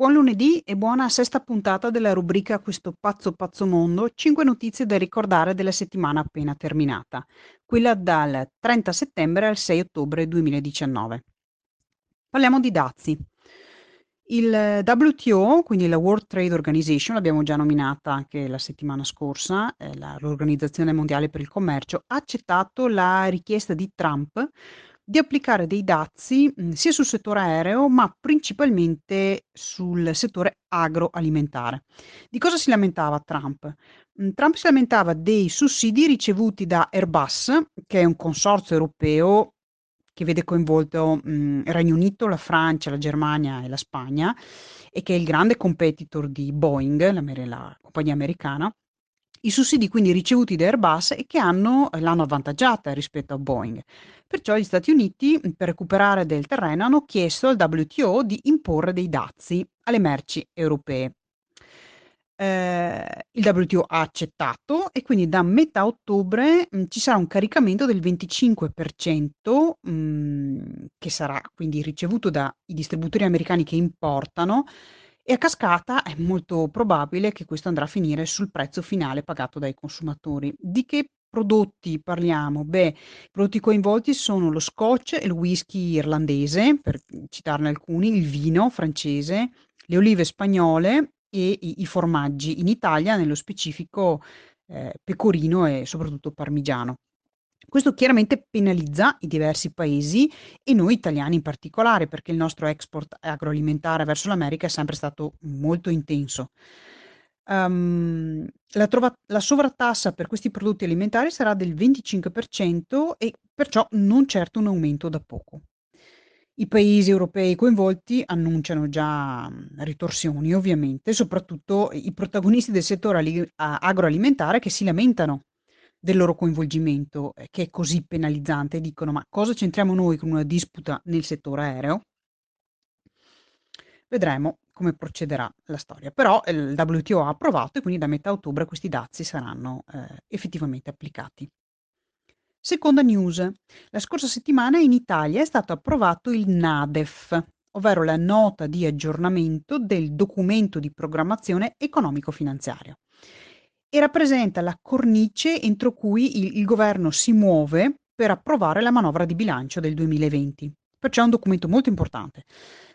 Buon lunedì e buona sesta puntata della rubrica Questo pazzo pazzo mondo, 5 notizie da ricordare della settimana appena terminata, quella dal 30 settembre al 6 ottobre 2019. Parliamo di dazi. Il WTO, quindi la World Trade Organization, l'abbiamo già nominata anche la settimana scorsa, la, l'Organizzazione Mondiale per il Commercio, ha accettato la richiesta di Trump di applicare dei dazi mh, sia sul settore aereo, ma principalmente sul settore agroalimentare. Di cosa si lamentava Trump? Mh, Trump si lamentava dei sussidi ricevuti da Airbus, che è un consorzio europeo che vede coinvolto il Regno Unito, la Francia, la Germania e la Spagna, e che è il grande competitor di Boeing, la, la compagnia americana, i sussidi quindi ricevuti da Airbus e che hanno, l'hanno avvantaggiata rispetto a Boeing. Perciò gli Stati Uniti, per recuperare del terreno, hanno chiesto al WTO di imporre dei dazi alle merci europee. Eh, il WTO ha accettato e quindi da metà ottobre mh, ci sarà un caricamento del 25% mh, che sarà quindi ricevuto dai distributori americani che importano e a cascata è molto probabile che questo andrà a finire sul prezzo finale pagato dai consumatori. Di che prodotti parliamo? Beh, i prodotti coinvolti sono lo scotch e il whisky irlandese, per citarne alcuni, il vino francese, le olive spagnole e i, i formaggi, in Italia nello specifico eh, pecorino e soprattutto parmigiano. Questo chiaramente penalizza i diversi paesi e noi italiani in particolare, perché il nostro export agroalimentare verso l'America è sempre stato molto intenso. Um, la, trova- la, sovrattassa per questi prodotti alimentari sarà del 25% e perciò non certo un aumento da poco. I paesi europei coinvolti annunciano già ritorsioni, ovviamente, soprattutto i protagonisti del settore ali- agroalimentare che si lamentano del loro coinvolgimento, eh, che è così penalizzante, dicono: "Ma cosa c'entriamo noi con una disputa nel settore aereo?" Vedremo come procederà la storia. Però eh, il WTO ha approvato e quindi da metà ottobre questi dazi saranno eh, effettivamente applicati. Seconda news. La scorsa settimana in Italia è stato approvato il NADEF, ovvero la nota di aggiornamento del documento di programmazione economico-finanziario e rappresenta la cornice entro cui il, il governo si muove per approvare la manovra di bilancio del 2020. Perciò è un documento molto importante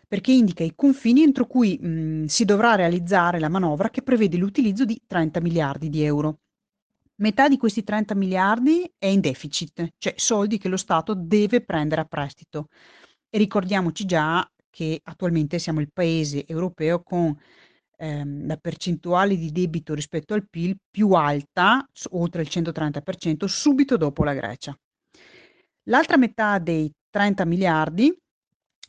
perché indica i confini entro cui mh, si dovrà realizzare la manovra che prevede l'utilizzo di 30 miliardi di euro. Metà di questi 30 miliardi è in deficit, cioè soldi che lo Stato deve prendere a prestito. E ricordiamoci già che attualmente siamo il paese europeo con ehm, la percentuale di debito rispetto al PIL più alta, oltre il 130%, subito dopo la Grecia. L'altra metà dei 30 miliardi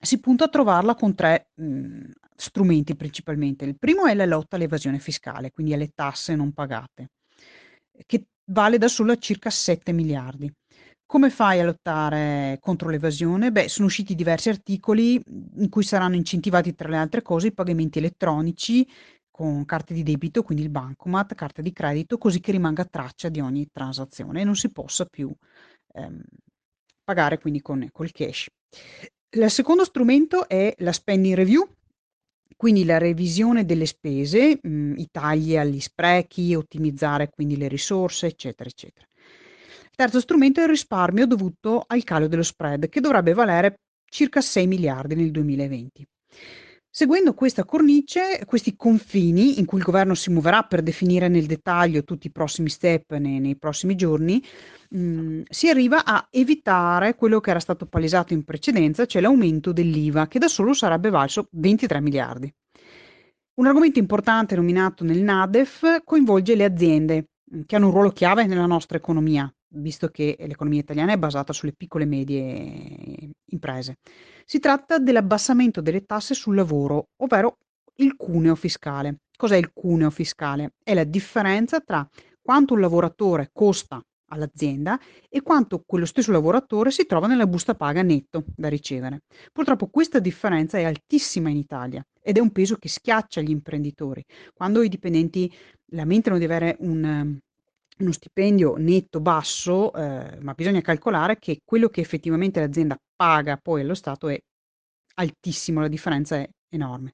si punta a trovarla con tre mh, strumenti principalmente. Il primo è la lotta all'evasione fiscale, quindi alle tasse non pagate, che vale da solo circa 7 miliardi. Come fai a lottare contro l'evasione? Beh, sono usciti diversi articoli in cui saranno incentivati, tra le altre cose, i pagamenti elettronici con carte di debito, quindi il bancomat, carta di credito, così che rimanga traccia di ogni transazione e non si possa più ehm, pagare quindi con, col cash. Il secondo strumento è la spending review, quindi la revisione delle spese, mh, mm, i tagli agli sprechi, ottimizzare quindi le risorse, eccetera, eccetera. Terzo strumento è il risparmio dovuto al calo dello spread, che dovrebbe valere circa 6 miliardi nel 2020. Seguendo questa cornice, questi confini in cui il governo si muoverà per definire nel dettaglio tutti i prossimi step nei, nei prossimi giorni, mh, mm, si arriva a evitare quello che era stato palesato in precedenza, cioè l'aumento dell'IVA, che da solo sarebbe valso 23 miliardi. Un argomento importante nominato nel NADEF coinvolge le aziende, mm, che hanno un ruolo chiave nella nostra economia, visto che l'economia italiana è basata sulle piccole e medie imprese. Si tratta dell'abbassamento delle tasse sul lavoro, ovvero il cuneo fiscale. Cos'è il cuneo fiscale? È la differenza tra quanto un lavoratore costa all'azienda e quanto quello stesso lavoratore si trova nella busta paga netto da ricevere. Purtroppo questa differenza è altissima in Italia ed è un peso che schiaccia gli imprenditori. Quando i dipendenti lamentano di avere un, uno stipendio netto basso, eh, ma bisogna calcolare che quello che effettivamente l'azienda paga poi allo Stato è altissimo, la differenza è enorme.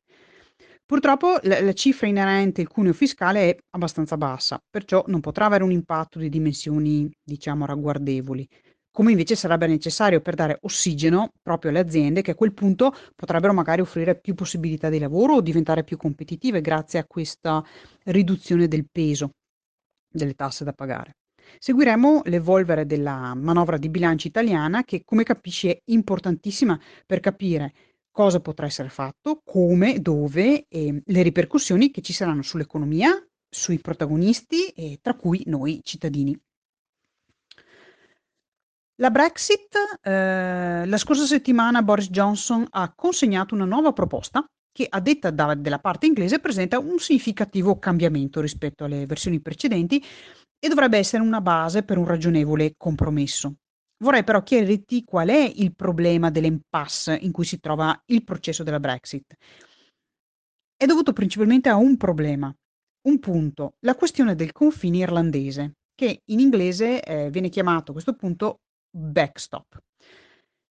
Purtroppo la, la cifra inerente al cuneo fiscale è abbastanza bassa, perciò non potrà avere un impatto di dimensioni, diciamo, ragguardevoli, come invece sarebbe necessario per dare ossigeno proprio alle aziende che a quel punto potrebbero magari offrire più possibilità di lavoro o diventare più competitive grazie a questa riduzione del peso delle tasse da pagare. Seguiremo l'evolvere della manovra di bilancio italiana che, come capisci, è importantissima per capire cosa potrà essere fatto, come, dove e le ripercussioni che ci saranno sull'economia, sui protagonisti e tra cui noi cittadini. La Brexit, eh, la scorsa settimana Boris Johnson ha consegnato una nuova proposta che a detta da, della parte inglese presenta un significativo cambiamento rispetto alle versioni precedenti e dovrebbe essere una base per un ragionevole compromesso. Vorrei però chiarirti qual è il problema dell'impasse in cui si trova il processo della Brexit. È dovuto principalmente a un problema, un punto, la questione del confine irlandese, che in inglese eh, viene chiamato a questo punto backstop.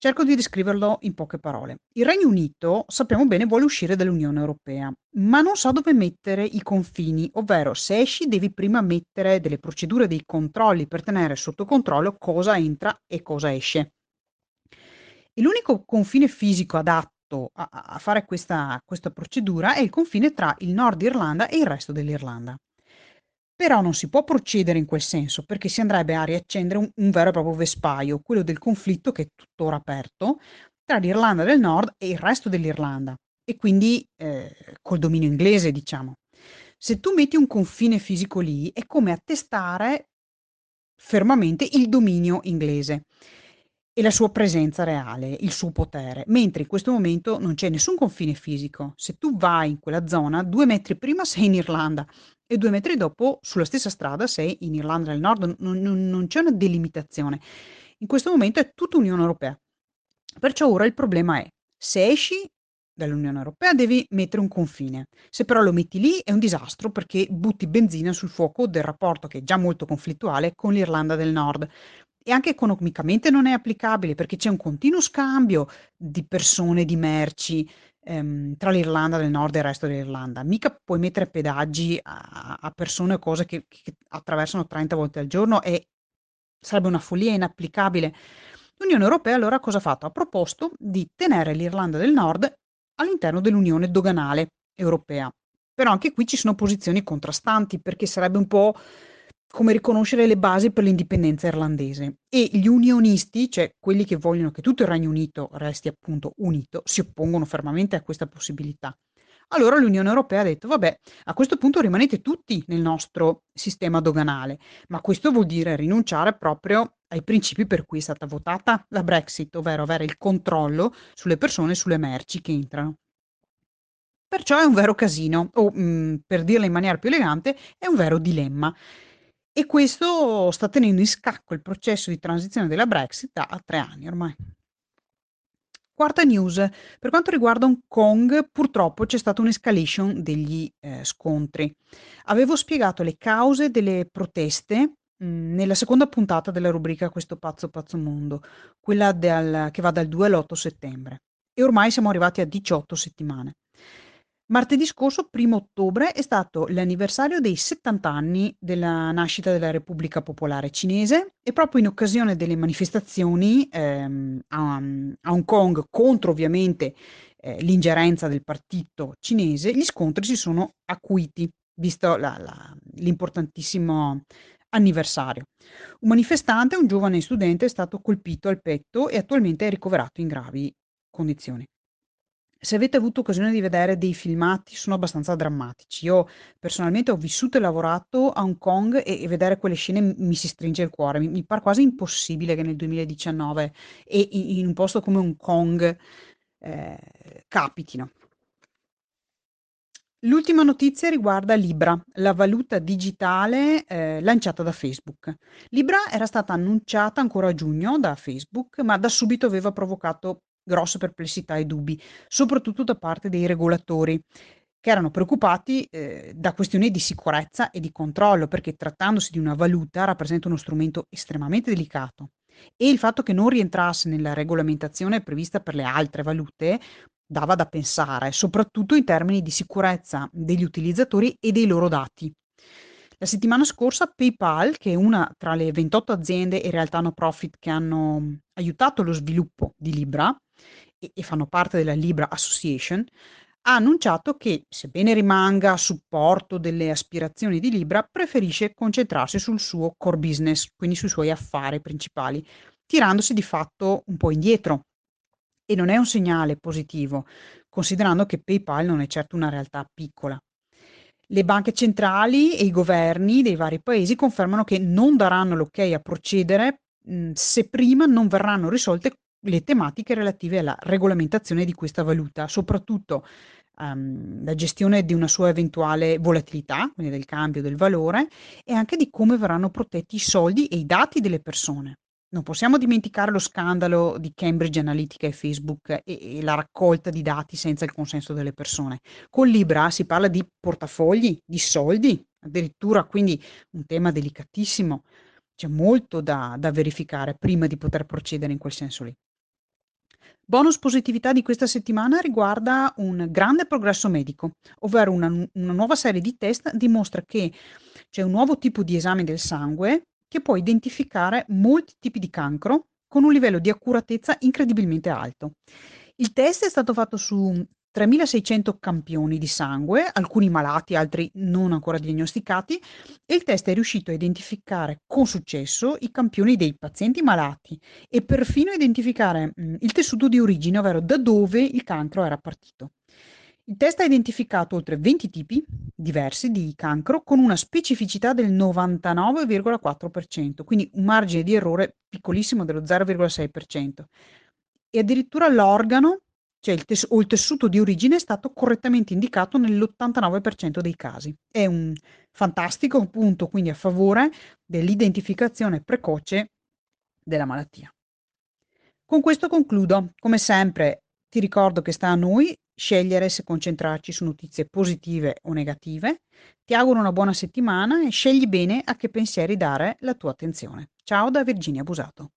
Cerco di descriverlo in poche parole. Il Regno Unito, sappiamo bene, vuole uscire dall'Unione Europea, ma non sa dove mettere i confini, ovvero se esci devi prima mettere delle procedure, dei controlli per tenere sotto controllo cosa entra e cosa esce. E l'unico confine fisico adatto a, a fare questa, questa procedura è il confine tra il Nord Irlanda e il resto dell'Irlanda. Però non si può procedere in quel senso, perché si andrebbe a riaccendere un, un vero e proprio vespaio, quello del conflitto che è tuttora aperto tra l'Irlanda del Nord e il resto dell'Irlanda, e quindi eh, col dominio inglese, diciamo. Se tu metti un confine fisico lì, è come attestare fermamente il dominio inglese e la sua presenza reale, il suo potere, mentre in questo momento non c'è nessun confine fisico. Se tu vai in quella zona, due metri prima sei in Irlanda e due metri dopo sulla stessa strada sei in Irlanda del Nord, non, non, non c'è una delimitazione. In questo momento è tutta Unione Europea. Perciò ora il problema è, se esci dall'Unione Europea devi mettere un confine. Se però lo metti lì è un disastro perché butti benzina sul fuoco del rapporto che è già molto conflittuale con l'Irlanda del Nord. E anche economicamente non è applicabile perché c'è un continuo scambio di persone, di merci, ehm, tra l'Irlanda del Nord e il resto dell'Irlanda. Mica puoi mettere pedaggi a, a persone o cose che, che, attraversano 30 volte al giorno e sarebbe una follia inapplicabile. L'Unione Europea allora cosa ha fatto? Ha proposto di tenere l'Irlanda del Nord all'interno dell'Unione doganale europea. Però anche qui ci sono posizioni contrastanti perché sarebbe un po' come riconoscere le basi per l'indipendenza irlandese e gli unionisti, cioè quelli che vogliono che tutto il Regno Unito resti appunto unito, si oppongono fermamente a questa possibilità. Allora l'Unione Europea ha detto, vabbè, a questo punto rimanete tutti nel nostro sistema doganale, ma questo vuol dire rinunciare proprio ai principi per cui è stata votata la Brexit, ovvero avere il controllo sulle persone e sulle merci che entrano. Perciò è un vero casino, o mh, mm, per dirla in maniera più elegante, è un vero dilemma. E questo sta tenendo in scacco il processo di transizione della Brexit da tre anni ormai. Quarta news, per quanto riguarda Hong Kong, purtroppo c'è stata un'escalation degli eh, scontri. Avevo spiegato le cause delle proteste mh, nella seconda puntata della rubrica Questo pazzo pazzo mondo, quella del, che va dal 2 all'8 settembre. E ormai siamo arrivati a 18 settimane. Martedì scorso, primo ottobre, è stato l'anniversario dei 70 anni della nascita della Repubblica Popolare Cinese e proprio in occasione delle manifestazioni ehm, a, a, Hong Kong contro ovviamente eh, l'ingerenza del partito cinese, gli scontri si sono acuiti, visto la, la, l'importantissimo anniversario. Un manifestante, un giovane studente, è stato colpito al petto e attualmente è ricoverato in gravi condizioni. Se avete avuto occasione di vedere dei filmati, sono abbastanza drammatici. Io personalmente ho vissuto e lavorato a Hong Kong e, e vedere quelle scene mi si stringe il cuore. Mi, mi pare quasi impossibile che nel 2019 e in, in un posto come Hong Kong eh, capitino. L'ultima notizia riguarda Libra, la valuta digitale eh, lanciata da Facebook. Libra era stata annunciata ancora a giugno da Facebook, ma da subito aveva provocato grosse perplessità e dubbi, soprattutto da parte dei regolatori che erano preoccupati eh, da questioni di sicurezza e di controllo, perché trattandosi di una valuta rappresenta uno strumento estremamente delicato e il fatto che non rientrasse nella regolamentazione prevista per le altre valute dava da pensare, soprattutto in termini di sicurezza degli utilizzatori e dei loro dati. La settimana scorsa PayPal, che è una tra le 28 aziende e realtà no profit che hanno aiutato lo sviluppo di Libra e, e fanno parte della Libra Association, ha annunciato che, sebbene rimanga a supporto delle aspirazioni di Libra, preferisce concentrarsi sul suo core business, quindi sui suoi affari principali, tirandosi di fatto un po' indietro. E non è un segnale positivo, considerando che PayPal non è certo una realtà piccola. Le banche centrali e i governi dei vari paesi confermano che non daranno l'ok a procedere mh, se prima non verranno risolte le tematiche relative alla regolamentazione di questa valuta, soprattutto um, la gestione di una sua eventuale volatilità, quindi del cambio del valore, e anche di come verranno protetti i soldi e i dati delle persone. Non possiamo dimenticare lo scandalo di Cambridge Analytica e Facebook e, e la raccolta di dati senza il consenso delle persone. Con Libra si parla di portafogli, di soldi, addirittura quindi un tema delicatissimo. C'è molto da, da verificare prima di poter procedere in quel senso lì. Bonus positività di questa settimana riguarda un grande progresso medico, ovvero una, una nuova serie di test dimostra che c'è un nuovo tipo di esame del sangue che può identificare molti tipi di cancro con un livello di accuratezza incredibilmente alto. Il test è stato fatto su 3.600 campioni di sangue, alcuni malati, altri non ancora diagnosticati, e il test è riuscito a identificare con successo i campioni dei pazienti malati e perfino identificare mh, il tessuto di origine, ovvero da dove il cancro era partito. Il test ha identificato oltre 20 tipi diversi di cancro con una specificità del 99,4%, quindi un margine di errore piccolissimo dello 0,6%. E addirittura l'organo cioè il tes- o il tessuto di origine è stato correttamente indicato nell'89% dei casi. È un fantastico punto quindi a favore dell'identificazione precoce della malattia. Con questo concludo. Come sempre ti ricordo che sta a noi scegliere se concentrarci su notizie positive o negative. Ti auguro una buona settimana e scegli bene a che pensieri dare la tua attenzione. Ciao da Virginia Busato.